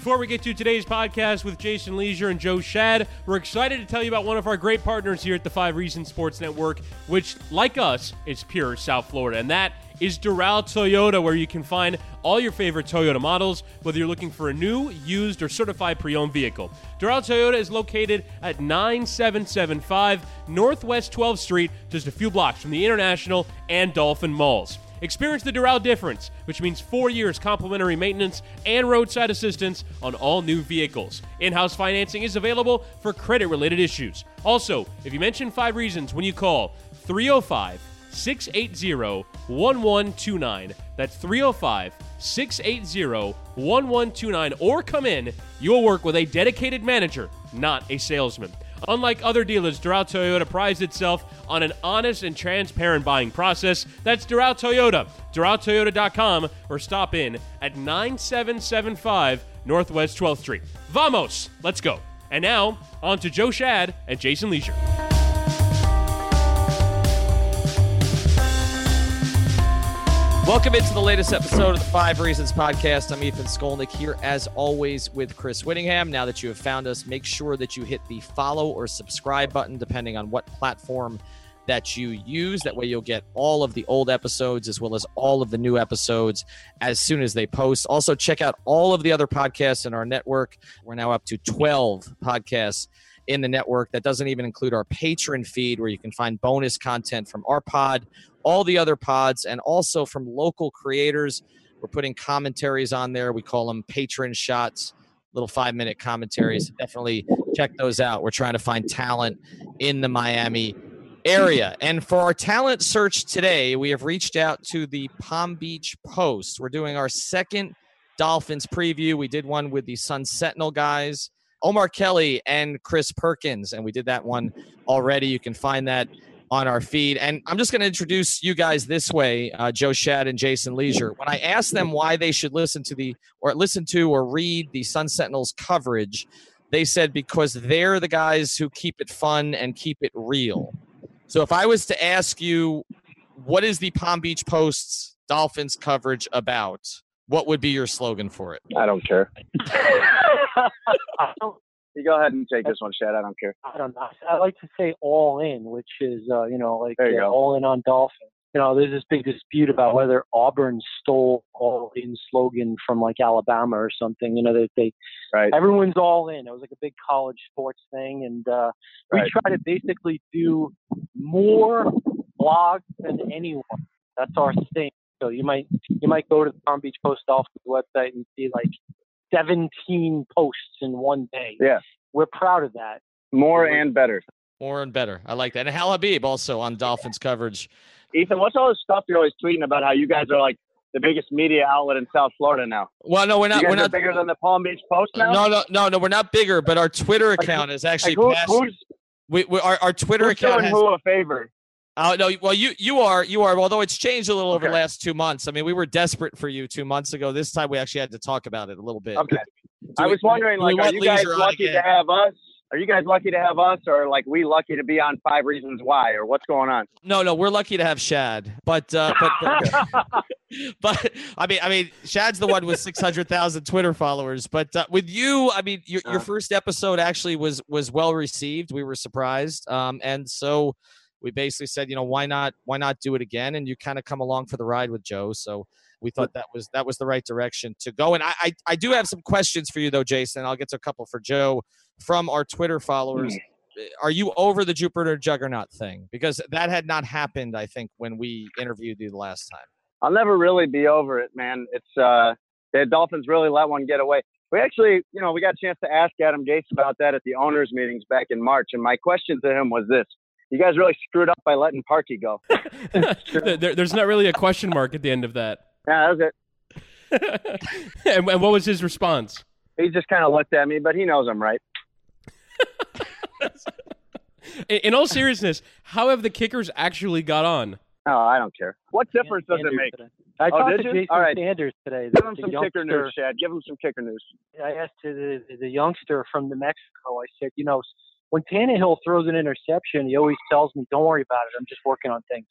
Before we get to today's podcast with Jason Lieser and Joe Schad, we're excited to tell you about one of our great partners here at the Five Reasons Sports Network, which, like us, is pure South Florida. And that is Doral Toyota, where you can find all your favorite Toyota models, whether you're looking for a new, used, or certified pre owned vehicle. Doral Toyota is located at 9775 Northwest 12th Street, just a few blocks from the International and Dolphin Malls. Experience the Doral difference, which means four years complimentary maintenance and roadside assistance on all new vehicles. In house financing is available for credit related issues. Also, if you mention five reasons when you call 305 680 1129, that's 305 680 1129, or come in, you'll work with a dedicated manager, not a salesman. Unlike other dealers, Doral Toyota prides itself on an honest and transparent buying process. That's Doral Toyota, DoralToyota.com, or stop in at 9775 Northwest 12th Street. Vamos! Let's go. And now, on to Joe Schad and Jason Lieser. Welcome into the latest episode of the Five Reasons Podcast. I'm Ethan Skolnick here, as always, with Chris Whittingham. Now that you have found us, make sure that you hit the follow or subscribe button, depending on what platform that you use. That way, you'll get all of the old episodes as well as all of the new episodes as soon as they post. Also, check out all of the other podcasts in our network. We're now up to 12 podcasts in the network. That doesn't even include our patron feed, where you can find bonus content from our pod all the other pods, and also from local creators. We're putting commentaries on there. We call them patron shots, little five minute commentaries. Mm-hmm. Definitely check those out. We're trying to find talent in the Miami area. And for our talent search today, we have reached out to the Palm Beach Post. We're doing our second Dolphins preview. We did one with the Sun Sentinel guys, Omar Kelly and Chris Perkins, and we did that one already. You can find that on our feed. And I'm just going to introduce you guys this way, uh, Joe Schad and Jason Lieser. When I asked them why they should listen to the or listen to or read the Sun Sentinels coverage, they said because they're the guys who keep it fun and keep it real. So if I was to ask you, what is the Palm Beach Post's Dolphins coverage about? What would be your slogan for it? I don't care. You go ahead and take this one, Schad. I don't care. I don't know. I like to say all in, which is uh, you know like you all in on Dolphins. You know, there's this big dispute about whether Auburn stole all in slogan from like Alabama or something. You know, that they Right. everyone's all in. It was like a big college sports thing, and uh, we Right. try to basically do more blogs than anyone. That's our thing. So you might you might go to the Palm Beach Post Dolphins website and see like 17 posts in one day. Yeah. We're proud of that. More and better. More and better. I like that. And Hal Habib also on Dolphins coverage. Ethan, what's all this stuff you're always tweeting about how you guys are like the biggest media outlet in South Florida now? Well, no, we're not. guys We're not. bigger than the Palm Beach Post now? No, no, no, no. We're not bigger, but our Twitter Like, account is actually Like, who, past. who's, We, we, our, our Twitter who's account doing has. who a favor? Oh no! Well, you you are you are. Although it's changed a little over the last two months. I mean, we were desperate for you two months ago. This time, we actually had to talk about it a little bit. Okay. Do I we- was wondering, like, are you guys lucky to have us? Are you guys lucky to have us, or like we lucky to be on Five Reasons Why, or what's going on? No, no, we're lucky to have Schad, but uh, but, but but I mean, I mean, Schad's the one with six hundred thousand Twitter followers. But uh, with you, I mean, your, your Uh. first episode actually was was well received. We were surprised, um, and so we basically said, you know, why not why not do it again? And you kind of come along for the ride with Joe. So we thought that was that was the right direction to go. And I I, I do have some questions for you though, Jason. I'll get to a couple for Joe from our Twitter followers. Are you over the Jupiter Juggernaut thing? Because that had not happened, I think, when we interviewed you the last time. I'll never really be over it, man. It's uh, the Dolphins really let one get away. We actually, you know, we got a chance to ask Adam Gase about that at the owners' meetings back in March, and my question to him was this: You guys really screwed up by letting Parkey go. there, there's not really a question mark at the end of that. Yeah, that was it. and, and what was his response? He just kind of looked at me, but he knows I'm right. In, in all seriousness, how have the kickers actually got on? Oh, I don't care. What difference does it make? today. I Oh, talked to you? Jason All right. Sanders today. Give him the some kicker news, Schad. Give him some kicker news. I asked the, the, the youngster from New Mexico. I said, you know, when Tannehill throws an interception, he always tells me, "Don't worry about it. I'm just working on things."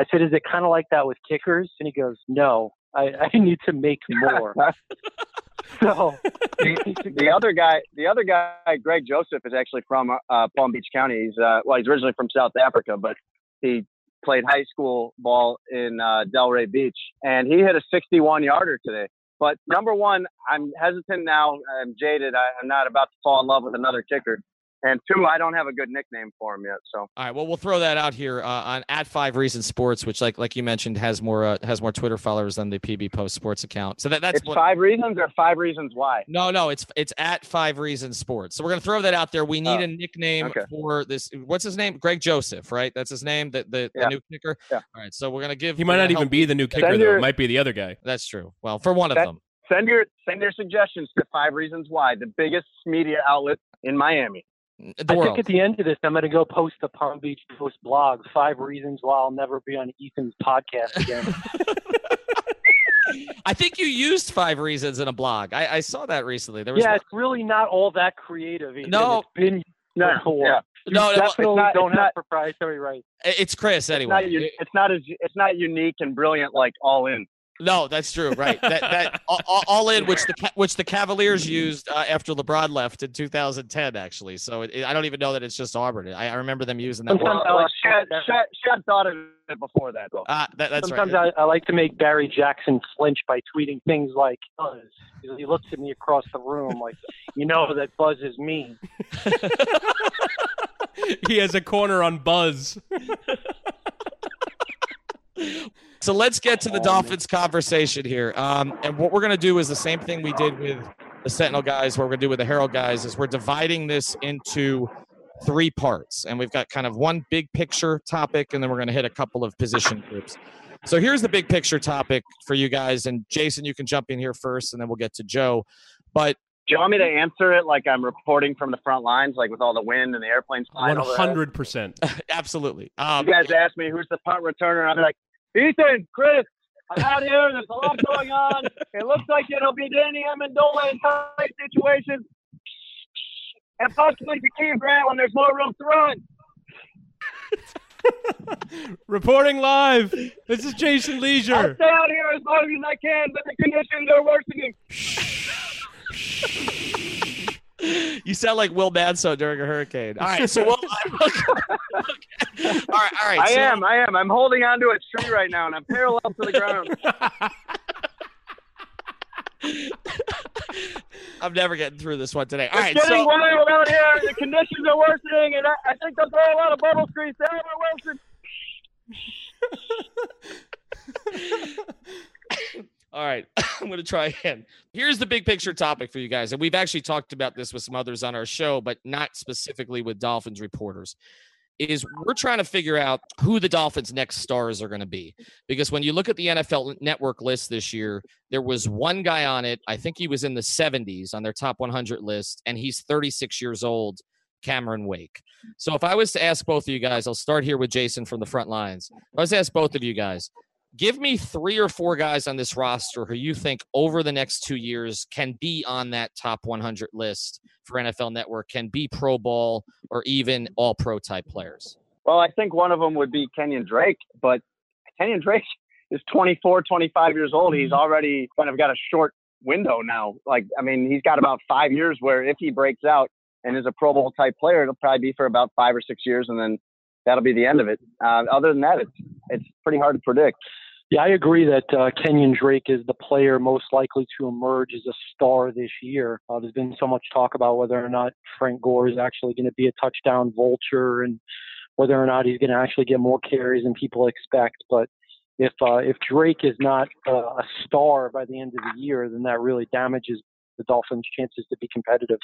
I said, "Is it kind of like that with kickers?" And he goes, "No, I, I need to make more." so the, the other guy, the other guy, Greg Joseph, is actually from uh, Palm Beach County. He's uh, well, he's originally from South Africa, but he played high school ball in uh, Delray Beach, and he hit a 61 yarder today. But number one, I'm hesitant now. I'm jaded. I, I'm not about to fall in love with another kicker. And two, I don't have a good nickname for him yet. So All right. Well, we'll throw that out here uh, on at Five Reasons Sports, which, like like you mentioned, has more uh, has more Twitter followers than the PB Post Sports account. So that that's it's what. five reasons or five reasons why. No, no, it's it's at Five Reasons Sports. So we're gonna throw that out there. We need Oh, a nickname okay. for this. What's his name? Greg Joseph, right? That's his name. The the, the new kicker. Yeah. All right. So we're gonna give. He might not even be the new kicker, Send though. It might be the other guy. That's true. Well, for one of them. Send your send your suggestions to Five Reasons Why, the biggest media outlet in Miami. The I world. think at the end of this, I'm going to go post the Palm Beach Post blog. Five reasons why I'll never be on Ethan's podcast again. I think you used Five Reasons in a blog. I, I saw that recently. There was yeah, one- it's really not all that creative. Ethan. No. it's been No, before. yeah. No, no, definitely it's not- don't it's have not- proprietary rights. it's Chris It's anyway. not, it's not as it's not unique and brilliant like All In. No, that's true. Right. That that all, all- all in which the which the Cavaliers used uh, after LeBron left in 2010. Actually, so it, I don't even know that it's just Auburn. I, I remember them using that. Sometimes Word. I like Schad. Schad, Schad thought of it before that, though. Uh, that, that's Sometimes right. I, I like to make Barry Jackson flinch by tweeting things like Buzz. He looks at me across the room like, you know that Buzz is me. he has a corner on Buzz. So let's get to the Oh, Dolphins conversation here. Um, and what we're going to do is the same thing we did with the Sentinel guys, what we're going to do with the Herald guys, is we're dividing this into three parts. And we've got kind of one big picture topic, and then we're going to hit a couple of position groups. So here's the big picture topic for you guys. And Jason, you can jump in here first, and then we'll get to Joe. But Do you want me to answer it like I'm reporting from the front lines, like with all the wind and the airplanes flying hundred percent. absolutely. You Um, guys ask me who's the punt returner, I'll be like, Ethan, Chris, I'm out here. There's a lot going on. It looks like it'll be Danny Amendola in tight situations. And possibly Jakeem Grant when there's more room to run. Reporting live. This is Jason Lieser. I'll Lieser. stay out here as long as I can, but the conditions are worsening. You sound like Will Manso during a hurricane. All right, so we'll, all right, all right. I so- am, I am. I'm holding onto a tree right now, and I'm parallel to the ground. I'm never getting through this one today. All It's right, getting so wild out here. The conditions are worsening, and I, I think they'll throw a lot of bubble screens to Albert Wilson. All right, I'm going to try again. Here's the big picture topic for you guys, and we've actually talked about this with some others on our show, but not specifically with Dolphins reporters. Is we're trying to figure out who the Dolphins' next stars are going to be. Because when you look at the NFL network list this year, there was one guy on it. I think he was in the 70s on their top 100 list, and he's 36 years old, Cameron Wake. So if I was to ask both of you guys, I'll start here with Jason from the front lines. If I was to ask both of you guys, give me three or four guys on this roster who you think over the next two years can be on that top 100 list for NFL Network, can be Pro Bowl or even All Pro type players. Well, I think one of them would be Kenyon Drake, but Kenyon Drake is 24, 25 years old. He's already kind of got a short window now. Like, I mean, he's got about five years where if he breaks out and is a Pro Bowl type player, it'll probably be for about five or six years, and then that'll be the end of it. Uh, other than that, it's it's pretty hard to predict. Yeah, I agree that uh, Kenyon Drake is the player most likely to emerge as a star this year. Uh, there's been so much talk about whether or not Frank Gore is actually going to be a touchdown vulture and whether or not he's going to actually get more carries than people expect. But if uh, if Drake is not uh, a star by the end of the year, then that really damages the Dolphins' chances to be competitive.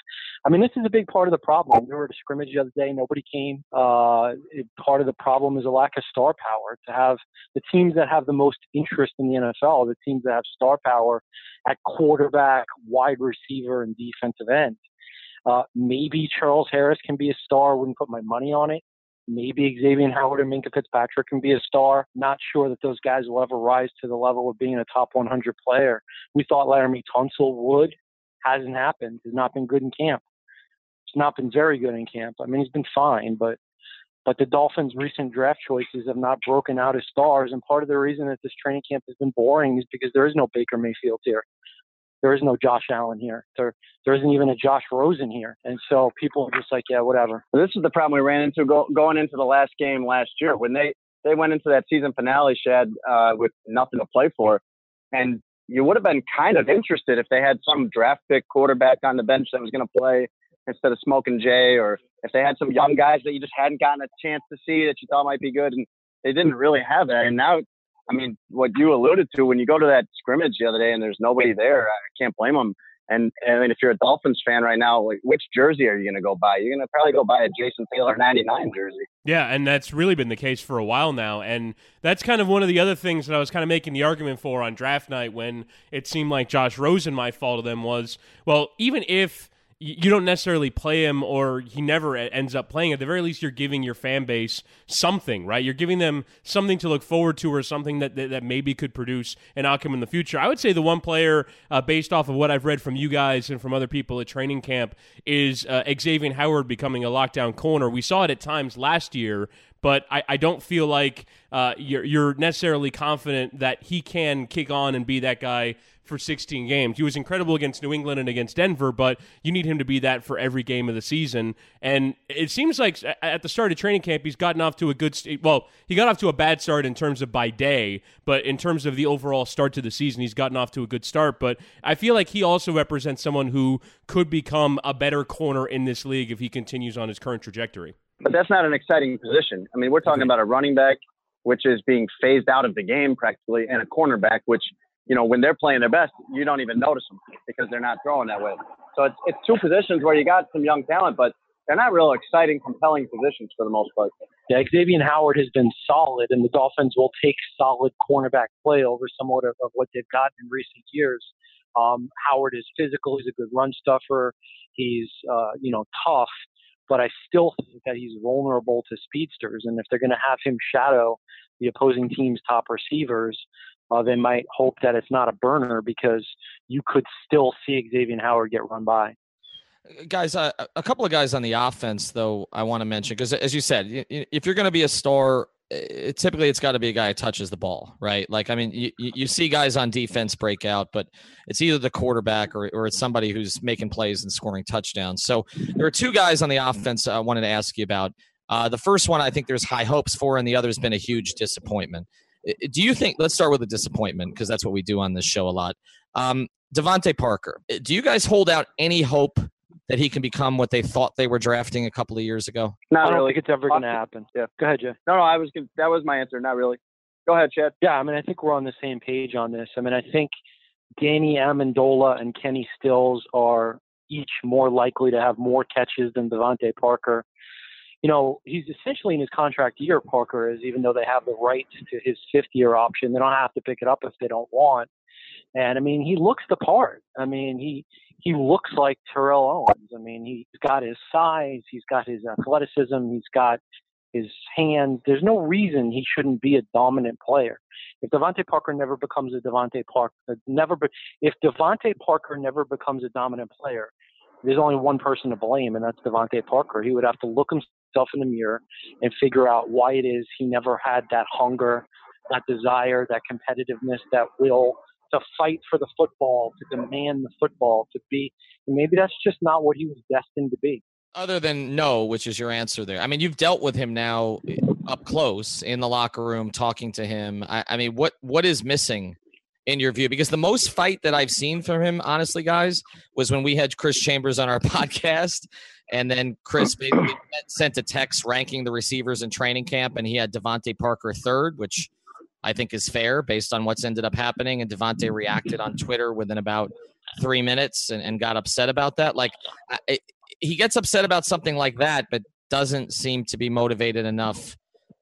I mean, this is a big part of the problem. We were at a scrimmage the other day, nobody came. Uh, it, part of the problem is a lack of star power. To have the teams that have the most interest in the NFL, the teams that have star power at quarterback, wide receiver, and defensive end. Uh, maybe Charles Harris can be a star. Wouldn't put my money on it. Maybe Xavien Howard and Minkah Fitzpatrick can be a star. Not sure that those guys will ever rise to the level of being a top 100 player. We thought Laremy Tunsil would. Hasn't happened. Has not been good in camp. He's not been very good in camp. I mean, he's been fine, but but the Dolphins' recent draft choices have not broken out as stars. And part of the reason that this training camp has been boring is because there is no Baker Mayfield here there is no Josh Allen here. There there isn't even a Josh Rosen here. And so people are just like, yeah, whatever. This is the problem we ran into go, going into the last game last year when they they went into that season finale shed uh, with nothing to play for, and you would have been kind of interested if they had some draft pick quarterback on the bench that was going to play instead of Smoking Jay, or if they had some young guys that you just hadn't gotten a chance to see that you thought might be good, and they didn't really have that. And now I mean, what you alluded to when you go to that scrimmage the other day and there's nobody there, I can't blame them. And, I mean, if you're a Dolphins fan right now, like which jersey are you going to go buy? You're going to probably go buy a Jason Taylor 99 jersey. Yeah, and that's really been the case for a while now. And that's kind of one of the other things that I was kind of making the argument for on draft night when it seemed like Josh Rosen might fall to them was, well, even if you don't necessarily play him or he never ends up playing. At the very least you're giving your fan base something right? You're giving them something to look forward to or something that that, that maybe could produce an outcome in the future. I would say the one player uh, based off of what i've read from you guys and from other people at training camp is uh, xavien howard becoming a lockdown corner. We saw it at times last year but I, I don't feel like uh, you're, you're necessarily confident that he can kick on and be that guy for 16 games. He was incredible against New England and against Denver, but you need him to be that for every game of the season. And it seems like at the start of training camp, he's gotten off to a good st- well, he got off to a bad start in terms of by day, but in terms of the overall start to the season, he's gotten off to a good start. But I feel like he also represents someone who could become a better corner in this league if he continues on his current trajectory. But that's not an exciting position. I mean, we're talking about a running back which is being phased out of the game practically, and a cornerback, which you know, when they're playing their best, you don't even notice them because they're not throwing that way. So it's, it's two positions where you got some young talent, but they're not real exciting, compelling positions for the most part. Yeah, Xavien Howard has been solid, and the Dolphins will take solid cornerback play over somewhat of, of what they've gotten in recent years. Um, Howard is physical; he's a good run stuffer. He's uh, you know tough, but I still think that he's vulnerable to speedsters. And if they're going to have him shadow the opposing team's top receivers, uh, they might hope that it's not a burner because you could still see Xavien Howard get run by. Guys, uh, a couple of guys on the offense, though, I want to mention because, as you said, if you're going to be a star, it, typically it's got to be a guy who touches the ball, right? Like, I mean, you, you see guys on defense break out, but it's either the quarterback or, or it's somebody who's making plays and scoring touchdowns. So there are two guys on the offense I wanted to ask you about. Uh, the first one I think there's high hopes for, and the other has been a huge disappointment. Do you think? Let's start with a disappointment because that's what we do on this show a lot. Um, DeVante Parker. Do you guys hold out any hope that he can become what they thought they were drafting a couple of years ago? Not I don't really. think it's ever going to happen. Yeah. Go ahead, Jeff. No, no, I was that was my answer. Not really. Go ahead, Chad. Yeah, I mean, I think we're on the same page on this. I mean, I think Danny Amendola and Kenny Stills are each more likely to have more catches than DeVante Parker you know, he's essentially in his contract year, Parker is, even though they have the right to his fifth year option. They don't have to pick it up if they don't want. And I mean, he looks the part. I mean, he he looks like Terrell Owens. I mean, he's got his size, he's got his athleticism, he's got his hands. There's no reason he shouldn't be a dominant player. If DeVante Parker never becomes a DeVante Parker, uh, never, be, if DeVante Parker never becomes a dominant player, there's only one person to blame, and that's DeVante Parker. He would have to look himself in the mirror and figure out why it is he never had that hunger, that desire, that competitiveness, that will to fight for the football, to demand the football, to be. And maybe that's just not what he was destined to be. Other than no, which is your answer there. I mean, you've dealt with him now eh, up close in the locker room, talking to him. I, I mean, what what is missing in your view? Because the most fight that I've seen from him, honestly, guys, was when we had Chris Chambers on our podcast. And then Chris sent a text ranking the receivers in training camp, and he had DeVante Parker third, which I think is fair based on what's ended up happening. And DeVante reacted on Twitter within about three minutes and, and got upset about that. Like it, he gets upset about something like that, but doesn't seem to be motivated enough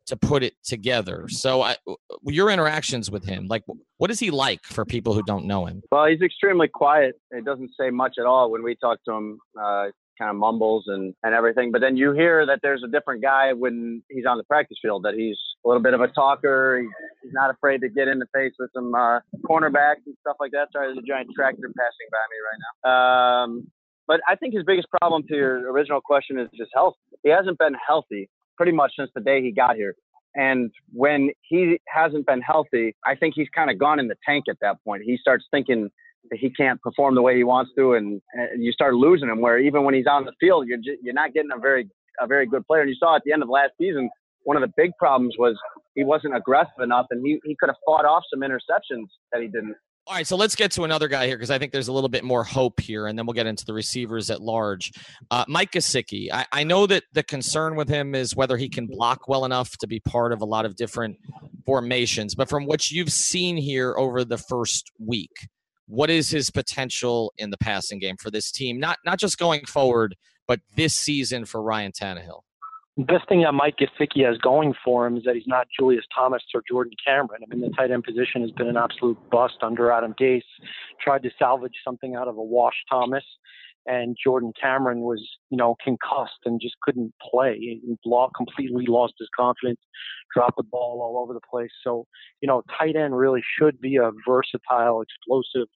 to put it together. So, I, your interactions with him, like, what is he like for people who don't know him? Well, he's extremely quiet. He doesn't say much at all when we talk to him. Uh, kind of mumbles and, and everything. But then you hear that there's a different guy when he's on the practice field, that he's a little bit of a talker. He, he's not afraid to get in the face with some uh, cornerbacks and stuff like that. Sorry, there's a giant tractor passing by me right now. Um, but I think his biggest problem to your original question is his health. He hasn't been healthy pretty much since the day he got here. And when he hasn't been healthy, I think he's kind of gone in the tank at that point. He starts thinking he can't perform the way he wants to, and, and you start losing him. Where even when he's on the field, you're just, you're not getting a very a very good player. And you saw at the end of last season, one of the big problems was he wasn't aggressive enough, and he he could have fought off some interceptions that he didn't. All right, so let's get to another guy here because I think there's a little bit more hope here, and then we'll get into the receivers at large. Uh, Mike Gesicki, I, I, know that the concern with him is whether he can block well enough to be part of a lot of different formations. But from what you've seen here over the first week, what is his potential in the passing game for this team? Not not just going forward, but this season for Ryan Tannehill. The best thing that Mike Gesicki has going for him is that he's not Julius Thomas or Jordan Cameron. I mean, the tight end position has been an absolute bust under Adam Gase. Tried to salvage something out of a Wash Thomas, and Jordan Cameron was, you know, concussed and just couldn't play. He completely lost his confidence, dropped the ball all over the place. So, you know, tight end really should be a versatile, explosive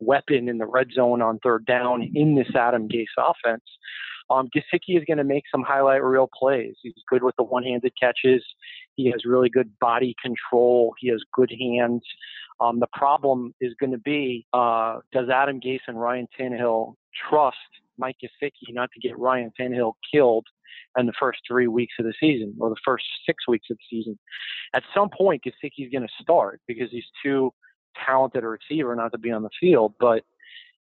weapon in the red zone on third down in this Adam Gase offense. Um, Gesicki is going to make some highlight reel plays. He's good with the one-handed catches. He has really good body control. He has good hands. Um, the problem is going to be uh, does Adam Gase and Ryan Tannehill trust Mike Gesicki not to get Ryan Tannehill killed in the first three weeks of the season or the first six weeks of the season? At some point, Gesicki's going to start because he's too talented a receiver not to be on the field. But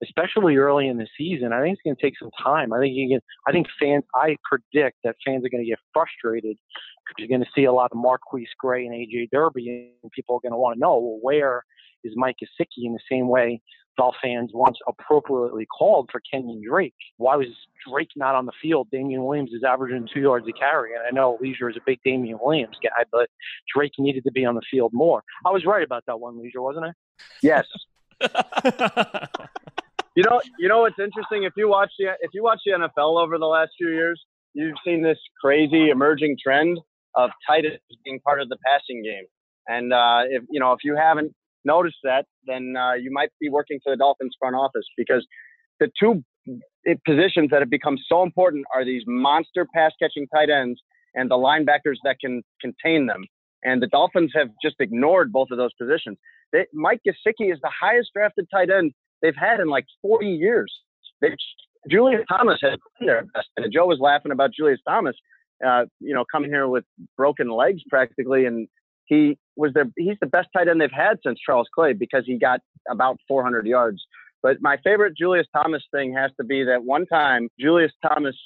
especially early in the season. I think it's going to take some time. I think you can. I think fans. I predict that fans are going to get frustrated because you're going to see a lot of MarQueis Gray and AJ Derby, and people are going to want to know, well, where is Mike Gesicki in the same way Dolph fans once appropriately called for Kenyon Drake? Why was Drake not on the field? Damien Williams is averaging two yards a carry, and I know Lieser is a big Damien Williams guy, but Drake needed to be on the field more. I was right about that one, Lieser, wasn't I? Yes. You know, you know what's interesting? If you watch the if you watch the NFL over the last few years, you've seen this crazy emerging trend of tight ends being part of the passing game. And uh, if you know if you haven't noticed that, then uh, you might be working for the Dolphins front office because the two positions that have become so important are these monster pass catching tight ends and the linebackers that can contain them. And the Dolphins have just ignored both of those positions. They, Mike Gesicki is the highest drafted tight end they've had in like 40 years. They've, Julius Thomas had their best, and Joe was laughing about Julius Thomas, uh, you know, coming here with broken legs practically, and he was their he's the best tight end they've had since Charles Clay because he got about 400 yards. But my favorite Julius Thomas thing has to be that one time Julius Thomas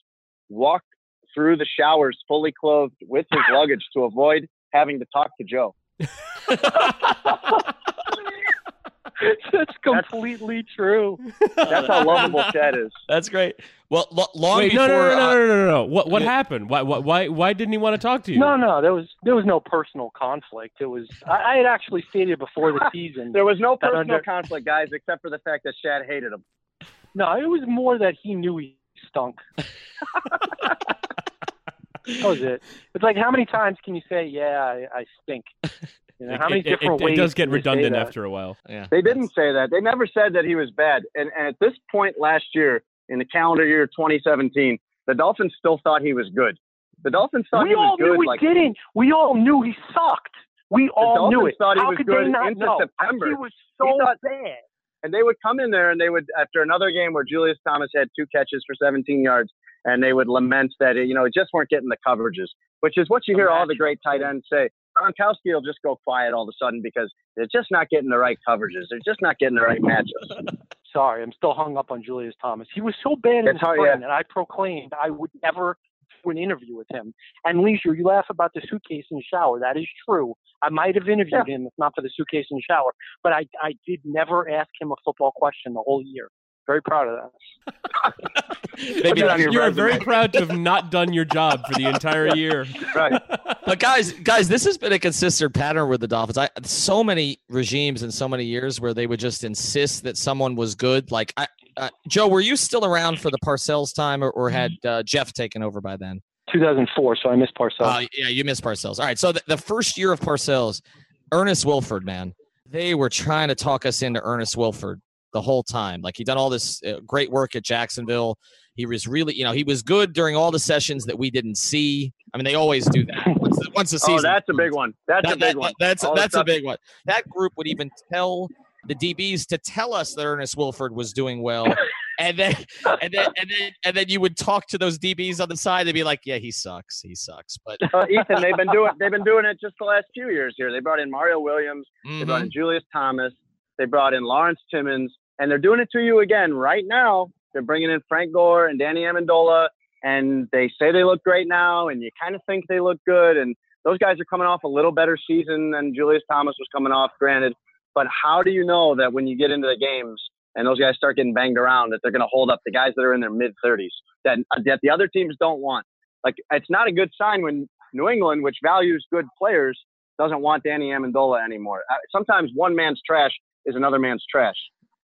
walked through the showers fully clothed with his luggage to avoid having to talk to Joe. That's completely that's, true. That's how lovable Chad is. That's great. Well, lo- long Wait, before. No, no, no, no, no, no, no. What what happened? Why why why didn't he want to talk to you? No, no. There was there was no personal conflict. It was I, I had actually stated before the season. there was no personal under, conflict, guys, except for the fact that Chad hated him. No, it was more that he knew he stunk. that was it. It's like how many times can you say, "Yeah, I, I stink"? You know, how many it, different it, ways? It does get redundant after a while. Yeah, they didn't say that. They never said that he was bad. And, and at this point last year, in the calendar year 2017, the Dolphins still thought he was good. The Dolphins thought we he was good. We all knew he like, didn't. We all knew he sucked. We all knew it. Thought he How was could good they not into know? September. He was so he thought, bad. And they would come in there and they would, after another game where Julius Thomas had two catches for 17 yards, and they would lament that, you know, it just weren't getting the coverages, which is what you hear all the great tight ends say. Gronkowski will just go quiet all of a sudden because they're just not getting the right coverages. They're just not getting the right matchups. Sorry, I'm still hung up on Julius Thomas. He was so bad in it's the spring yeah. that I proclaimed I would never do an interview with him. And Lieser, you laugh about the suitcase in the shower. That is true. I might have interviewed yeah. him if not for the suitcase in the shower, but I, I did never ask him a football question the whole year. Very proud of that. Maybe Put it You are very proud to have not done your job for the entire year. Right. But guys, guys, this has been a consistent pattern with the Dolphins. I so many regimes in so many years where they would just insist that someone was good. Like, I, uh, Joe, were you still around for the Parcells time, or, or had uh, Jeff taken over by then? 2004, so I missed Parcells. Uh, yeah, you missed Parcells. All right, so the, the first year of Parcells, Ernest Wilford, man, they were trying to talk us into Ernest Wilford the whole time. Like he done all this uh, great work at Jacksonville. He was really, you know, he was good during all the sessions that we didn't see. I mean, they always do that once the, once the season. Oh, that's a big one. That's That- a big that- one. That's All that's a big one. That group would even tell the DBs to tell us that Ernest Wilford was doing well, and then and then and then and then you would talk to those DBs on the side. They'd be like, "Yeah, he sucks. He sucks." But Uh, Ethan, they've been doing they've been doing it just the last few years here. They brought in Mario Williams, they brought in Julius Thomas, they brought in Lawrence Timmons, and they're doing it to you again right now. They're bringing in Frank Gore and Danny Amendola, and they say they look great now, and you kind of think they look good. And those guys are coming off a little better season than Julius Thomas was coming off, granted. But how do you know that when you get into the games and those guys start getting banged around, that they're going to hold up the guys that are in their mid 30s that that the other teams don't want? Like it's not a good sign when New England, which values good players, doesn't want Danny Amendola anymore. Uh, Sometimes one man's trash is another man's trash.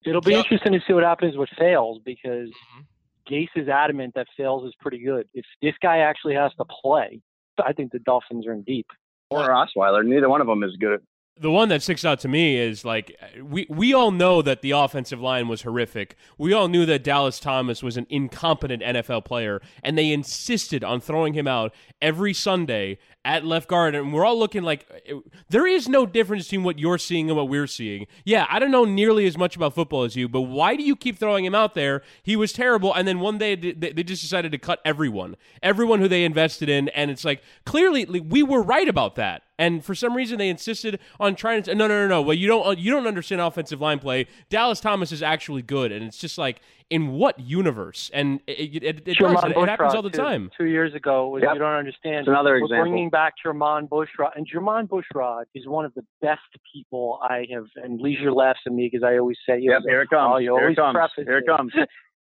It'll be Yeah. interesting to see what happens with Fales because Mhm. Gase is adamant that Fales is pretty good. If this guy actually has to play, I think the Dolphins are in deep. Or Osweiler, neither one of them is good. The one that sticks out to me is like we we all know that the offensive line was horrific. We all knew that Dallas Thomas was an incompetent NFL player, and they insisted on throwing him out every Sunday at left guard. And we're all looking like eh, there is no difference between what you're seeing and what we're seeing. Yeah, I don't know nearly as much about football as you, but why do you keep throwing him out there? He was terrible, and then one day they, just decided to cut everyone, everyone who they invested in, and it's like clearly we were right about that. And for some reason, they insisted on trying to. No, no, no, no. Well, you don't. Uh, you don't understand offensive line play. Dallas Thomas is actually good, and it's just like in what universe? And it, it, it, it, does. It, it happens all the two, time. Two years ago, was Yep. you don't understand. It's another We're example. bringing back Jermon Bushrod, and Jermon Bushrod is one of the best people I have. And Lieser laughs at me because I always say, you Yep, here it comes. Oh, you here always it comes. Here it it. comes.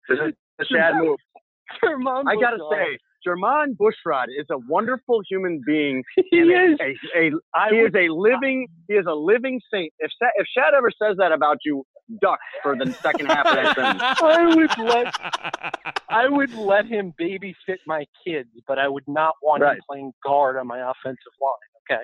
This is the Schad move. Jermon I gotta Bushrod. say, Jermon Bushrod is a wonderful human being. he is. A, a, a, I he is a living. He is a living saint. If if Schad ever says that about you, duck for the second half of that sentence. I would let I would let him babysit my kids, but I would not want Right. him playing guard on my offensive line. Okay.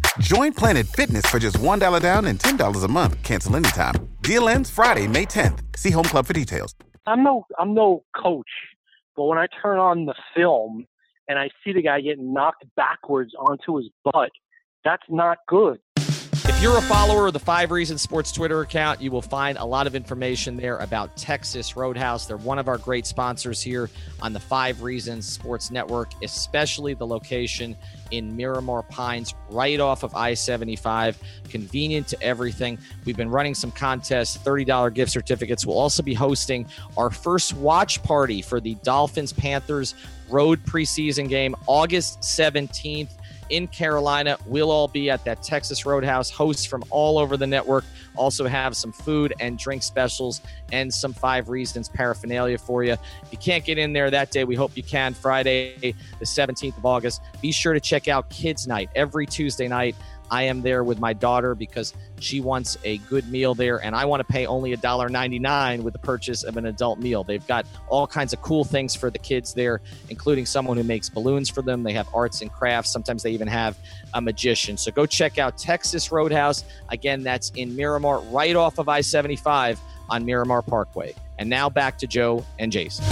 Join Planet Fitness for just $1 down and $10 a month. Cancel anytime. Deal ends Friday, May 10th. See Home Club for details. I'm no I'm no coach, but when I turn on the film and I see the guy getting knocked backwards onto his butt, that's not good. If you're a follower of the Five Reasons Sports Twitter account, you will find a lot of information there about Texas Roadhouse. They're one of our great sponsors here on the Five Reasons Sports Network, especially the location in Miramar Pines, right off of I 75. Convenient to everything. We've been running some contests, $30 gift certificates. We'll also be hosting our first watch party for the Dolphins Panthers road preseason game, August 17th in Carolina. We'll all be at that Texas Roadhouse. Hosts from all over the network also have some food and drink specials and some five reasons paraphernalia for you. If you can't get in there that day, we hope you can. Friday, the 17th of August. Be sure to check out Kids Night every Tuesday night. I am there with my daughter because she wants a good meal there, and I want to pay only $1.99 with the purchase of an adult meal. They've got all kinds of cool things for the kids there, including someone who makes balloons for them. They have arts and crafts. Sometimes they even have a magician. So go check out Texas Roadhouse. Again, that's in Miramar, right off of I 75 on Miramar Parkway. And now back to Joe and Jason.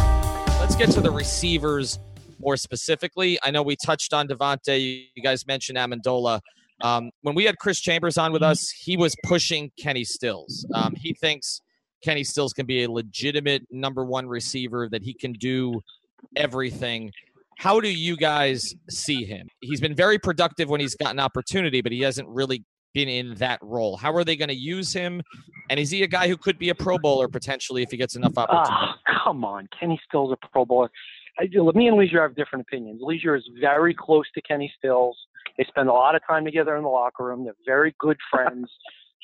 Let's get to the receivers more specifically. I know we touched on DeVante. You guys mentioned Amendola. Um, when we had Chris Chambers on with us, he was pushing Kenny Stills. Um, he thinks Kenny Stills can be a legitimate number one receiver, that he can do everything. How do you guys see him? He's been very productive when he's gotten opportunity, but he hasn't really been in that role. How are they going to use him? And is he a guy who could be a Pro Bowler potentially if he gets enough opportunity? Oh, come on. Kenny Stills a Pro Bowler. I, me and Lieser have different opinions. Lieser is very close to Kenny Stills. They spend a lot of time together in the locker room. They're very good friends.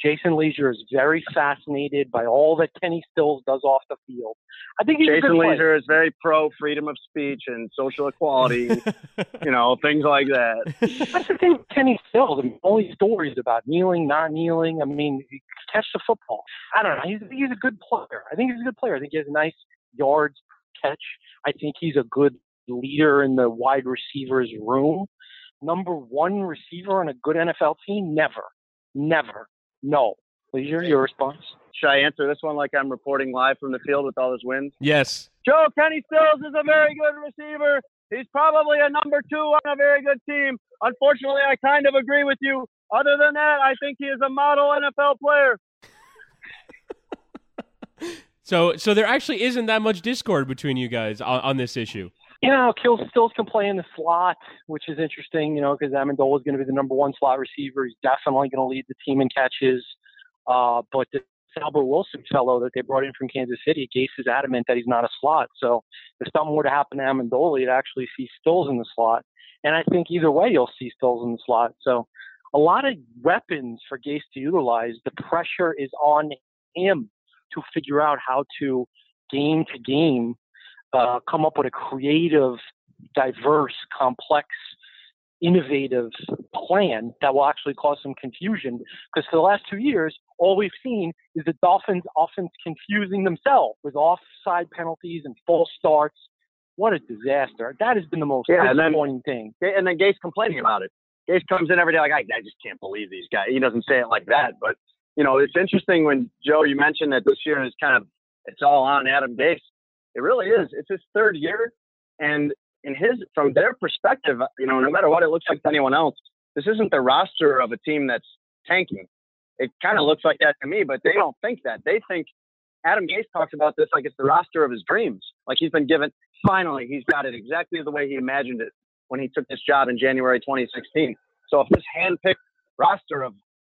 Jason Lieser is very fascinated by all that Kenny Stills does off the field. I think he's Jason Lieser is very pro freedom of speech and social equality, you know, things like that. That's the thing with Kenny Stills. I mean, all these stories about kneeling, not kneeling. I mean, catch the football. I don't know. He's, he's a good player. I think he's a good player. I think he has a nice yards catch. I think he's a good leader in the wide receivers room. Number one receiver on a good NFL team? Never. Never. No. Lieser, your response? Should I answer this one like I'm reporting live from the field with all his wins? Yes. Joe Kenny Stills is a very good receiver. He's probably a number two on a very good team. Unfortunately, I kind of agree with you. Other than that, I think he is a model NFL player. So, so there actually isn't that much discord between you guys on, on this issue. You know, Kill Stills can play in the slot, which is interesting, you know, because Amendola is going to be the number one slot receiver. He's definitely going to lead the team in catches. Uh, but the Albert Wilson fellow that they brought in from Kansas City, Gase is adamant that he's not a slot. So if something were to happen to Amendola, you'd actually see Stills in the slot. And I think either way, you'll see Stills in the slot. So a lot of weapons for Gase to utilize. The pressure is on him to figure out how to game to game uh, come up with a creative, diverse, complex, innovative plan that will actually cause some confusion. Because for the last two years, all we've seen is the Dolphins' offense confusing themselves with offside penalties and false starts. What a disaster! That has been the most Yeah, and then- disappointing thing. And then Gase complaining about it. Gase comes in every day like, I, I just can't believe these guys. He doesn't say it like that, but you know, it's interesting when Joe you mentioned that this year is kind of it's all on Adam Gase. It really is. It's his third year, and in his from their perspective, uh, you know, no matter what it looks like to anyone else, this isn't the roster of a team that's tanking. It kind of looks like that to me, but they don't think that. They think Adam Gase talks about this like it's the roster of his dreams. Like he's been given finally, he's got it exactly the way he imagined it when he took this job in January 2016. So if this hand-picked roster of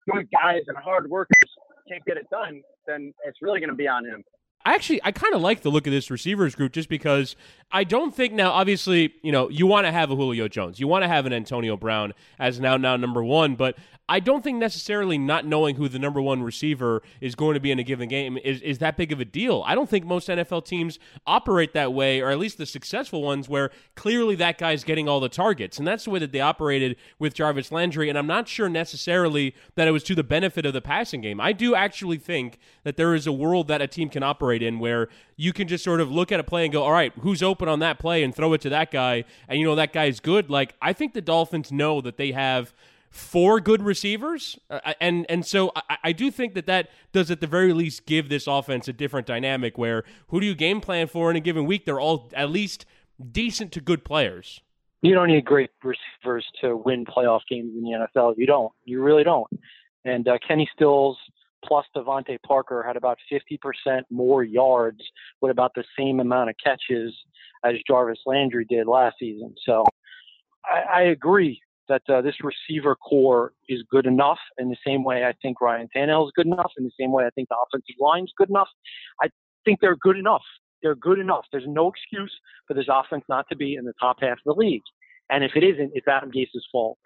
good guys and hard workers can't get it done, then it's really going to be on him. I actually I kind of like the look of this receivers group just because I don't think now obviously you know you want to have a Julio Jones. You want to have an Antonio Brown as now now number one but I don't think necessarily not knowing who the number one receiver is going to be in a given game is, is that big of a deal. I don't think most NFL teams operate that way, or at least the successful ones, where clearly that guy's getting all the targets. And that's the way that they operated with Jarvis Landry. And I'm not sure necessarily that it was to the benefit of the passing game. I do actually think that there is a world that a team can operate in where you can just sort of look at a play and go, all right, who's open on that play and throw it to that guy. And you know, that guy's good. Like, I think the Dolphins know that they have four good receivers, uh, and and so I, I do think that that does at the very least give this offense a different dynamic. Where who do you game plan for in a given week? They're all at least decent to good players. You don't need great receivers to win playoff games in the NFL. You don't. You really don't. And uh, Kenny Stills plus DeVante Parker had about 50% more yards with about the same amount of catches as Jarvis Landry did last season. So I, I agree that uh, this receiver core is good enough in the same way I think Ryan Tannehill is good enough, in the same way I think the offensive line is good enough. I think they're good enough. They're good enough. There's no excuse for this offense not to be in the top half of the league. And if it isn't, it's Adam Gase's fault.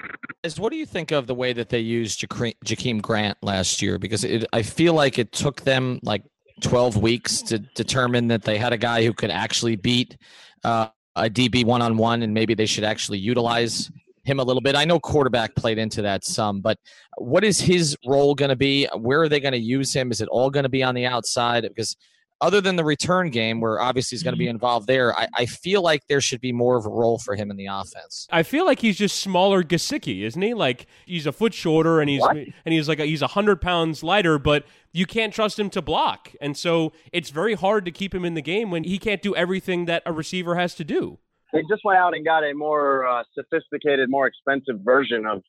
Is what do you think of the way that they used Jakeem Grant last year? Because it, I feel like it took them like 12 weeks to determine that they had a guy who could actually beat uh, a DB one on one, and maybe they should actually utilize him a little bit. I know quarterback played into that some, but what is his role going to be? Where are they going to use him? Is it all going to be on the outside? Because other than the return game, where obviously he's going to be mm-hmm. involved there, I, I feel like there should be more of a role for him in the offense. I feel like he's just smaller Gesicki, isn't he? Like he's a foot shorter and he's What? and he's like a, he's a hundred pounds lighter, but you can't trust him to block, and so it's very hard to keep him in the game when he can't do everything that a receiver has to do. They just went out and got a more uh, sophisticated, more expensive version of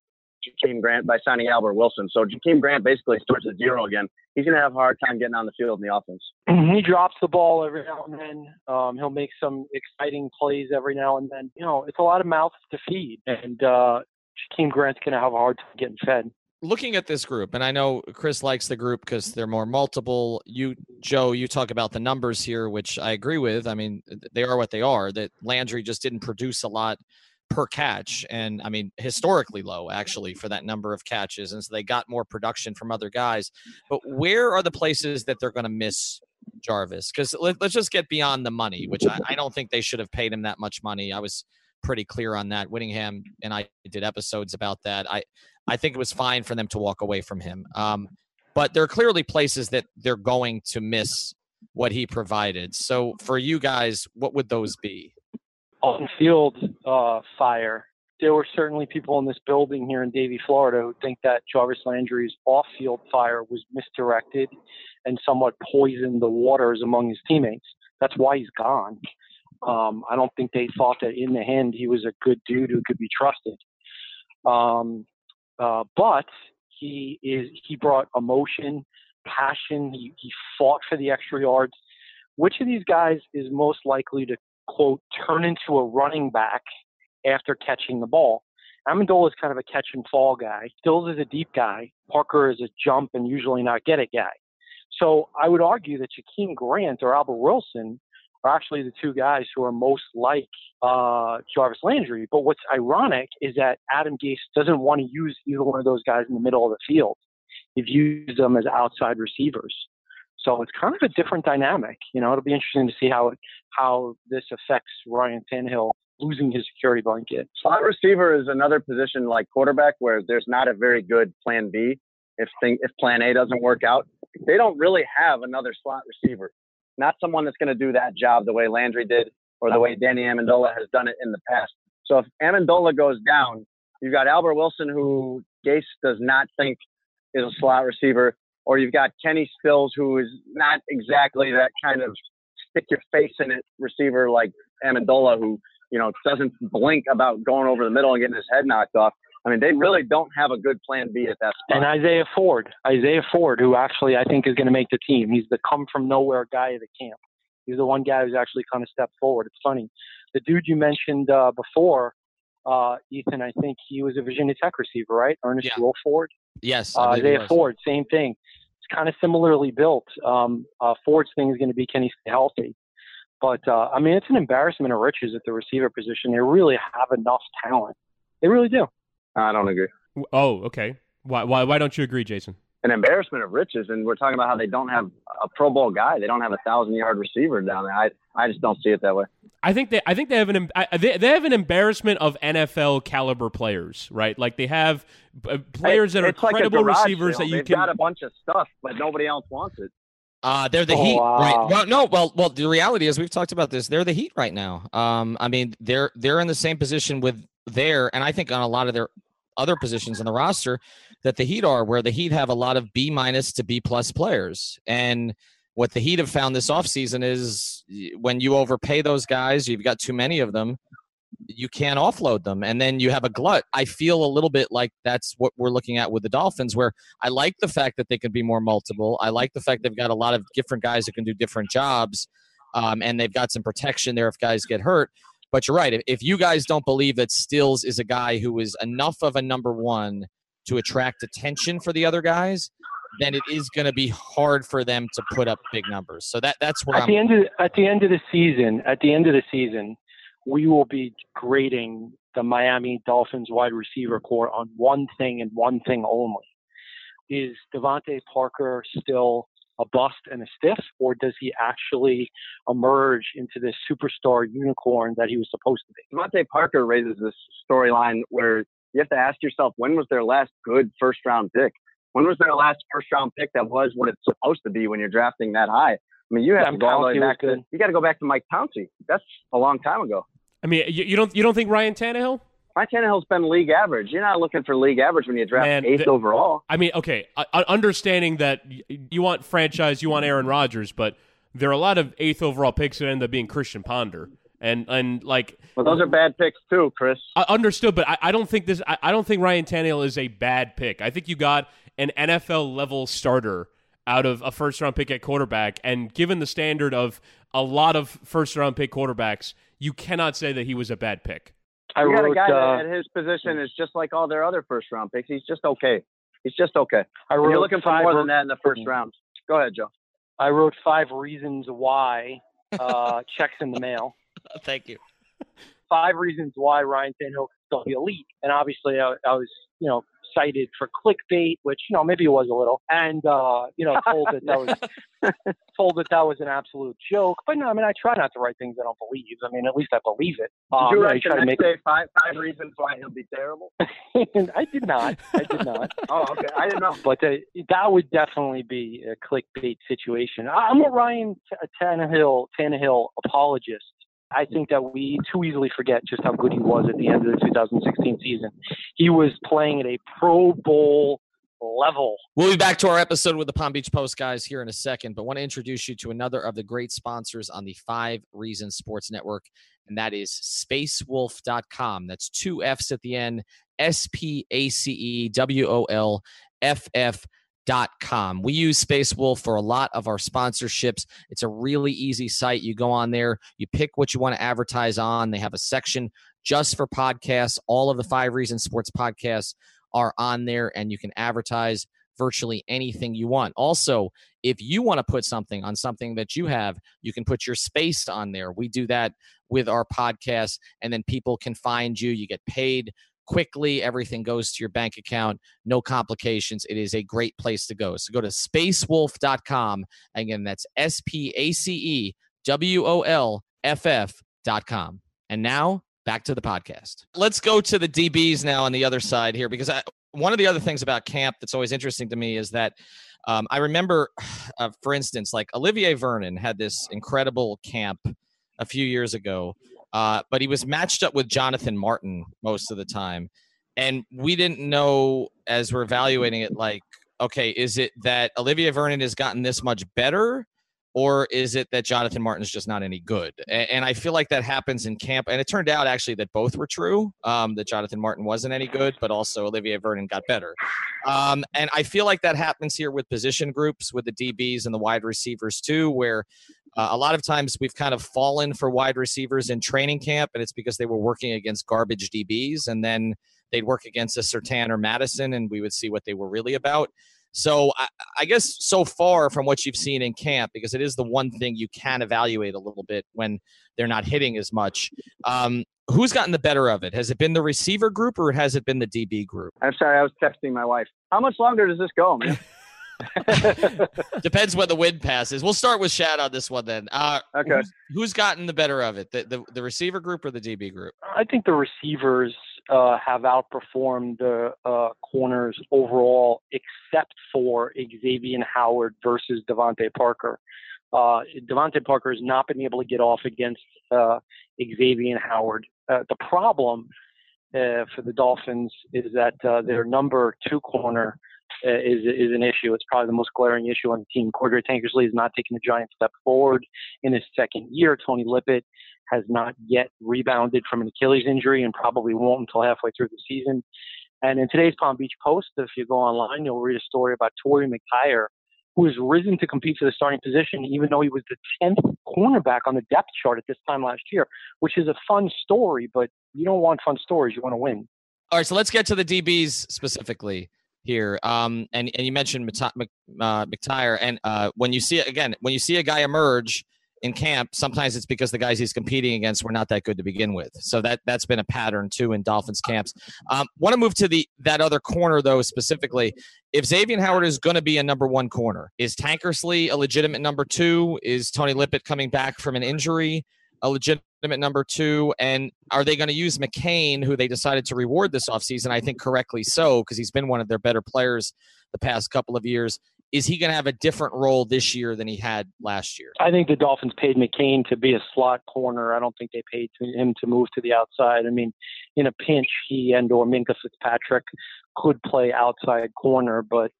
Jakeem Grant by signing Albert Wilson. So Jakeem Grant basically starts at zero again. He's going to have a hard time getting on the field in the offense. he drops the ball every now and then. Um, he'll make some exciting plays every now and then. You know, it's a lot of mouths to feed, and uh, Jakeem Grant's going to have a hard time getting fed looking at this group, and I know Chris likes the group because they're more multiple. You, Joe, you talk about the numbers here, which I agree with. I mean, they are what they are. That Landry just didn't produce a lot per catch, and I mean, historically low actually for that number of catches, and so they got more production from other guys. But where are the places that they're going to miss Jarvis? Because let, us just get beyond the money, which I, I don't think they should have paid him that much money. I was pretty clear on that. Whittingham and I did episodes about that. I I think it was fine for them to walk away from him. Um, but there are clearly places that they're going to miss what he provided. So for you guys, what would those be? On field uh, fire. There were certainly people in this building here in Davie, Florida, who think that Jarvis Landry's off field fire was misdirected and somewhat poisoned the waters among his teammates. That's why he's gone. Um, I don't think they thought that in the end he was a good dude who could be trusted. Um, uh, but he is he brought emotion, passion. He, he fought for the extra yards. Which of these guys is most likely to quote turn into a running back after catching the ball? Amendola is kind of a catch and fall guy. Stills is a deep guy. Parker is a jump and usually not get it guy. So I would argue that Jakeem Grant or Albert Wilson are actually the two guys who are most like uh, Jarvis Landry. But what's ironic is that Adam Gase doesn't want to use either one of those guys in the middle of the field. He views them as outside receivers. So it's kind of a different dynamic. You know, it'll be interesting to see how it, how this affects Ryan Tannehill losing his security blanket. Slot receiver is another position like quarterback where there's not a very good plan B. If thing, if plan A doesn't work out, they don't really have another slot receiver not someone that's going to do that job the way Landry did or the way Danny Amendola has done it in the past. So if Amendola goes down, you've got Albert Wilson, who Gase does not think is a slot receiver, or you've got Kenny Stills, who is not exactly that kind of stick your face in it receiver like Amendola, who you know doesn't blink about going over the middle and getting his head knocked off. I mean, they really don't have a good plan B at that spot. And Isaiah Ford, Isaiah Ford, who actually I think is going to make the team. He's the come from nowhere guy of the camp. He's the one guy who's actually kind of stepped forward. It's funny. The dude you mentioned uh, before, uh, Ethan, I think he was a Virginia Tech receiver, right? Ernest yeah. Ford. Yes. Uh, Isaiah Ford, same thing. It's kind of similarly built. Um, uh, Ford's thing is going to be can he stay healthy? But uh, I mean, it's an embarrassment of riches at the receiver position. They really have enough talent. They really do. I don't agree. Oh, okay. Why, why, why don't you agree, Jason? An embarrassment of riches, and we're talking about how they don't have a Pro Bowl guy. They don't have a thousand yard receiver down there. I, I just don't see it that way. I think they, I think they have an, they, they have an embarrassment of NFL caliber players, right? Like they have uh, players that are credible like receivers sale. that you They've can. got a bunch of stuff, but nobody else wants it. Uh, they're the oh, Heat, wow. right? Well, no, well, well. The reality is, we've talked about this. They're the Heat right now. Um, I mean, they're they're in the same position with there, and I think on a lot of their other positions in the roster that the Heat are, where the Heat have a lot of B minus to B plus players. And what the Heat have found this offseason is when you overpay those guys, you've got too many of them, you can't offload them. And then you have a glut. I feel a little bit like that's what we're looking at with the Dolphins, where I like the fact that they can be more multiple. I like the fact they've got a lot of different guys that can do different jobs. Um, and they've got some protection there if guys get hurt. But you're right. If you guys don't believe that Stills is a guy who is enough of a number one to attract attention for the other guys, then it is going to be hard for them to put up big numbers. So that that's where at I'm, the end of at the end of the season, at the end of the season, we will be grading the Miami Dolphins wide receiver core on one thing and one thing only: is DeVante Parker still a bust and a stiff, or does he actually emerge into this superstar unicorn that he was supposed to be? DeVante Parker raises this storyline where you have to ask yourself, when was their last good first round pick? When was their last first round pick that was what it's supposed to be when you're drafting that high? I mean, you have Sam to go all the way Pouncey was back to you got to go back to Mike Pouncey. That's a long time ago. I mean, you, you don't you don't think Ryan Tannehill? Mike Tannehill's been league average. You're not looking for league average when you draft Man, eighth the- overall. I mean, okay, uh, understanding that you want franchise, you want Aaron Rodgers, but there are a lot of eighth overall picks that end up being Christian Ponder. And and like well, those are bad picks too, Chris. I understood, but I, I don't think this. I, I don't think Ryan Tannehill is a bad pick. I think you got an NFL level starter out of a first round pick at quarterback, and given the standard of a lot of first round pick quarterbacks, you cannot say that he was a bad pick. I you got a guy uh, at his position is just like all their other first round picks. He's just okay. He's just okay. I wrote You're looking for more than that in the first round. Go ahead, Joe. I wrote five reasons why uh, checks in the mail. Thank you. Five reasons why Ryan Tannehill can still be elite, and obviously I, I was, you know, cited for clickbait, which you know maybe it was a little, and uh, you know told that that was told that that was an absolute joke. But no, I mean I try not to write things I don't believe. I mean at least I believe it. Um, did you write try to make say five five reasons why he'll be terrible? I did not. I did not. oh, okay. I didn't know. But uh, that would definitely be a clickbait situation. I'm a Ryan Tannehill Tannehill apologist. I think that we too easily forget just how good he was at the end of the 2016 season. He was playing at a Pro Bowl level. We'll be back to our episode with the Palm Beach Post guys here in a second, but want to introduce you to another of the great sponsors on the Five Reasons Sports Network, and that is spacewolf.com. That's two F's at the end, S P A C E W O L F F Com. We use Space Wolf for a lot of our sponsorships. It's a really easy site. You go on there, you pick what you want to advertise on. They have a section just for podcasts. All of the Five Reasons Sports podcasts are on there, and you can advertise virtually anything you want. Also, if you want to put something on something that you have, you can put your space on there. We do that with our podcast, and then people can find you. You get paid quickly. Everything goes to your bank account, no complications. It is a great place to go. So go to spacewolf.com. Again, that's S P A C E W O L F F.com. And now back to the podcast. Let's go to the DBs now on the other side here because I, one of the other things about camp that's always interesting to me is that um, I remember, uh, for instance, like Olivier Vernon had this incredible camp a few years ago uh, but he was matched up with Jonathan Martin most of the time. And we didn't know as we're evaluating it, like, okay, is it that Olivier Vernon has gotten this much better? Or is it that Jonathan Martin's just not any good? And, and I feel like that happens in camp. And it turned out actually that both were true. Um, that Jonathan Martin wasn't any good, but also Olivier Vernon got better. Um, and I feel like that happens here with position groups, with the DBs and the wide receivers too, where uh, a lot of times we've kind of fallen for wide receivers in training camp, and it's because they were working against garbage DBs, and then they'd work against a Surtain or Madison, and we would see what they were really about. So I, I, guess so far from what you've seen in camp, because it is the one thing you can evaluate a little bit when they're not hitting as much. Um, who's gotten the better of it? Has it been the receiver group or has it been the DB group? I'm sorry, I was texting my wife. How much longer does this go, man? Depends when the wind passes. We'll start with Schad on this one then. Uh, okay. Who's, who's gotten the better of it, the, the, the receiver group or the DB group? I think the receivers uh, have outperformed the uh, corners overall, except for Xavien Howard versus DeVante Parker. Uh, DeVante Parker has not been able to get off against uh, Xavien Howard. Uh, the problem uh, for the Dolphins is that their number two corner uh, is is an issue. It's probably the most glaring issue on the team. Cordrea Tankersley is not taking a giant step forward in his second year. Tony Lippett has not yet rebounded from an Achilles injury and probably won't until halfway through the season. And in today's Palm Beach Post, if you go online, you'll read a story about Torry McTyer, who has risen to compete for the starting position, even though he was the 10th cornerback on the depth chart at this time last year, which is a fun story, but you don't want fun stories. You want to win. All right, so let's get to the DBs specifically here. Um, and, and you mentioned uh, McTyer, and uh, when you see again, when you see a guy emerge in camp, sometimes it's because the guys he's competing against were not that good to begin with. So that that's been a pattern too in Dolphins camps. Um, Want to move to the that other corner though specifically. If Xavien Howard is going to be a number one corner, is Tankersley a legitimate number two? Is Tony Lippett coming back from an injury? a legitimate number two? And are they going to use McCain, who they decided to reward this offseason? I think correctly so, because he's been one of their better players the past couple of years. Is he going to have a different role this year than he had last year? I think the Dolphins paid McCain to be a slot corner. I don't think they paid him to move to the outside. I mean, in a pinch, he and or Minkah Fitzpatrick could play outside corner, but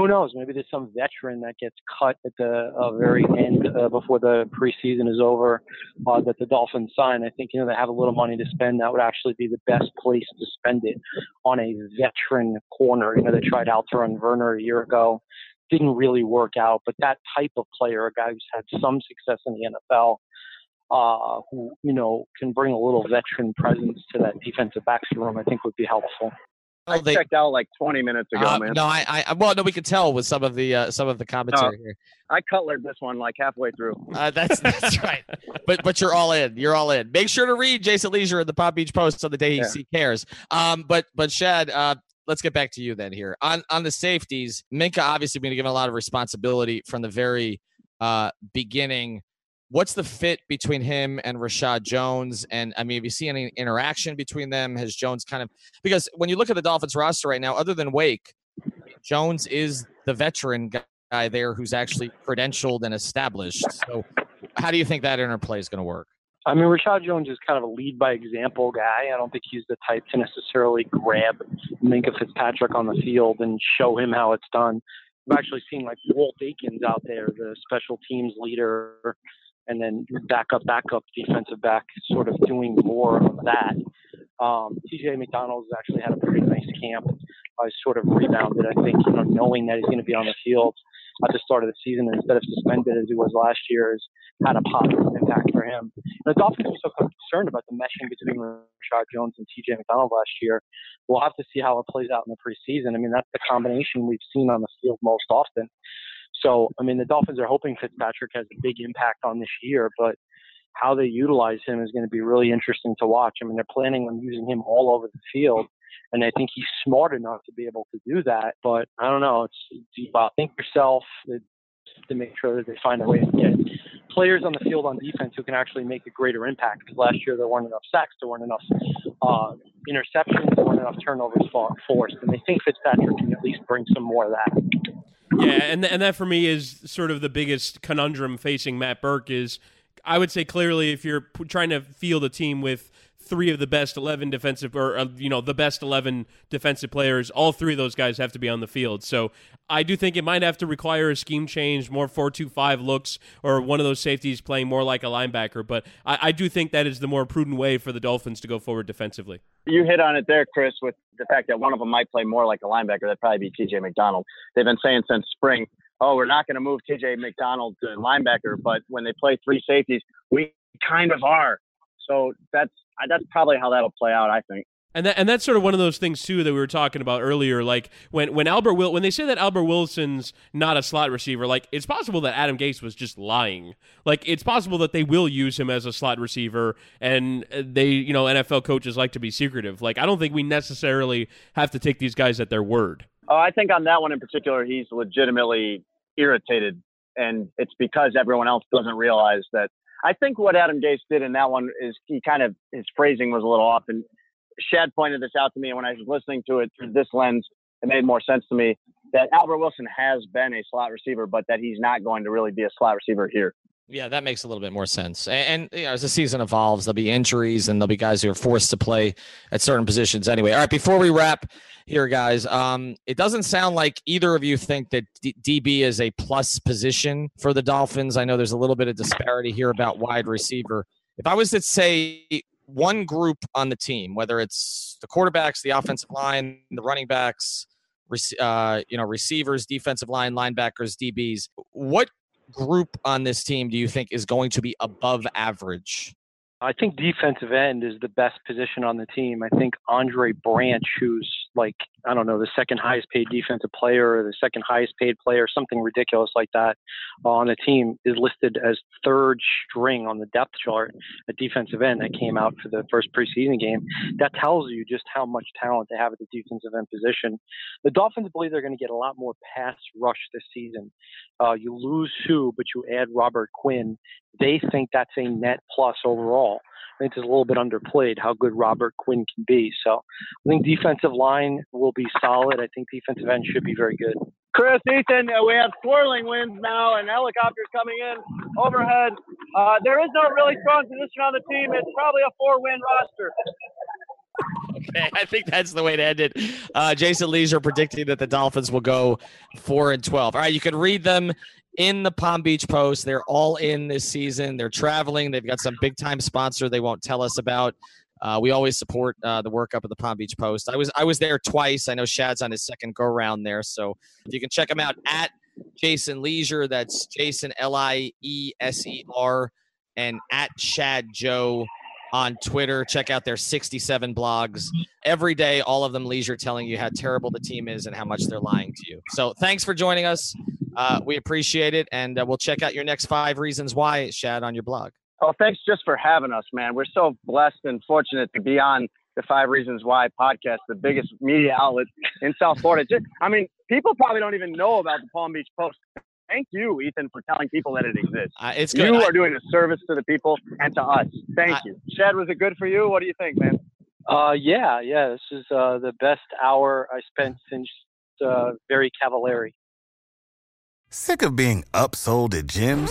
who knows? Maybe there's some veteran that gets cut at the uh, very end uh, before the preseason is over uh, that the Dolphins sign. I think you know they have a little money to spend. That would actually be the best place to spend it on a veteran corner. You know, they tried Alterraun Verner a year ago, didn't really work out. But that type of player, a guy who's had some success in the NFL, uh, who you know can bring a little veteran presence to that defensive backs room, I think would be helpful. I they- checked out like 20 minutes ago, Uh, man. no, I, I, well, no, we could tell with some of the, uh, some of the commentary here. I cutlered this one like halfway through. Uh, that's that's right. But but you're all in. You're all in. Make sure to read Jason Lieser in the Palm Beach Post on the day he Yeah. cares. Um, but but Schad, uh, let's get back to you then here on on the safeties. Minkah obviously been given a lot of responsibility from the very uh, beginning. What's the fit between him and Reshad Jones? And I mean, have you seen any interaction between them? Has Jones kind of because when you look at the Dolphins roster right now, other than Wake, Jones is the veteran guy there who's actually credentialed and established. So, how do you think that interplay is going to work? I mean, Reshad Jones is kind of a lead by example guy. I don't think he's the type to necessarily grab Minkah Fitzpatrick on the field and show him how it's done. I've actually seen like Walt Aikens out there, the special teams leader, and then backup, backup defensive back, sort of doing more of that. Um, TJ McDonald has actually had a pretty nice camp. He's sort of rebounded, I think, you know, knowing that he's going to be on the field at the start of the season instead of suspended as he was last year has had a positive impact for him. The Dolphins were so concerned about the meshing between Reshad Jones and TJ McDonald last year. We'll have to see how it plays out in the preseason. I mean, that's the combination we've seen on the field most often. So, I mean, the Dolphins are hoping Fitzpatrick has a big impact on this year, but how they utilize him is going to be really interesting to watch. I mean, they're planning on using him all over the field, and I think he's smart enough to be able to do that. But I don't know. It's, about think yourself uh, to make sure that they find a way to get players on the field on defense who can actually make a greater impact. Because last year there weren't enough sacks, there weren't enough uh, interceptions, there weren't enough turnovers forced, and they think Fitzpatrick can at least bring some more of that. Yeah, and and that for me is sort of the biggest conundrum facing Matt Burke is I would say clearly if you're trying to field a team with three of the best 11 defensive or uh, you know the best 11 defensive players all three of those guys have to be on the field so i do think it might have to require a scheme change more 4-2-5 looks or one of those safeties playing more like a linebacker but I, I do think that is the more prudent way for the dolphins to go forward defensively You hit on it there, Chris, with the fact that one of them might play more like a linebacker. That'd probably be TJ McDonald. They've been saying since spring, oh, we're not going to move TJ McDonald to linebacker, but when they play three safeties, we kind of are. So that's that's probably how that'll play out. I think. And that, and that's sort of one of those things too that we were talking about earlier. Like when when Albert Will when they say that Albert Wilson's not a slot receiver, like it's possible that Adam Gase was just lying. Like it's possible that they will use him as a slot receiver, and they you know NFL coaches like to be secretive. Like I don't think we necessarily have to take these guys at their word. Oh, I think on that one in particular, he's legitimately irritated, and it's because everyone else doesn't realize that. I think what Adam Gase did in that one is he kind of his phrasing was a little off, and Schad pointed this out to me, and when I was listening to it through this lens, it made more sense to me that Albert Wilson has been a slot receiver, but that he's not going to really be a slot receiver here. Yeah, that makes a little bit more sense. And, and you know, as the season evolves, there'll be injuries and there'll be guys who are forced to play at certain positions anyway. All right, before we wrap here, guys, um, it doesn't sound like either of you think that D- DB is a plus position for the Dolphins. I know there's a little bit of disparity here about wide receiver. If I was to say one group on the team, whether it's the quarterbacks, the offensive line, the running backs, uh, you know, receivers, defensive line, linebackers, DBs, what group on this team do you think is going to be above average? I think defensive end is the best position on the team. I think Andre Branch, who's like, I don't know, the second highest paid defensive player or the second highest paid player, something ridiculous like that on a team, is listed as third string on the depth chart at defensive end that came out for the first preseason game. That tells you just how much talent they have at the defensive end position. The Dolphins believe they're going to get a lot more pass rush this season. Uh, you lose Suh, but you add Robert Quinn. They think that's a net plus overall. I think it's a little bit underplayed how good Robert Quinn can be. So I think defensive line will be solid. I think defensive end should be very good. Chris, Ethan, uh, we have swirling winds now and helicopters coming in overhead. Uh, there is no really strong position on the team. It's probably a four-win roster. Okay, I think that's the way to end it. Uh, Jason Lieser predicting that the Dolphins will go four and twelve. All right, you can read them in the Palm Beach Post. They're all in this season. They're traveling. They've got some big time sponsor they won't tell us about. Uh, we always support uh, the work up at the Palm Beach Post. I was I was there twice. I know Schad's on his second go round there, so you can check him out at Jason Lieser. That's Jason L I E S E R, and at Shad Joe on Twitter. Check out their 67 blogs every day. All of them leisure telling you how terrible the team is and how much they're lying to you. So thanks for joining us. Uh, we appreciate it, and uh, we'll check out your next five reasons why, Schad, on your blog. Oh, thanks just for having us, man. We're so blessed and fortunate to be on the Five Reasons Why podcast, the biggest media outlet in South Florida. Just, I mean, people probably don't even know about the Palm Beach Post. Thank you, Ethan, for telling people that it exists. Uh, it's good. You I- are doing a service to the people and to us. Thank I- you. Schad, was it good for you? What do you think, man? Uh, yeah, yeah. This is uh, the best hour I spent since uh, very Cavallari. Sick of being upsold at gyms?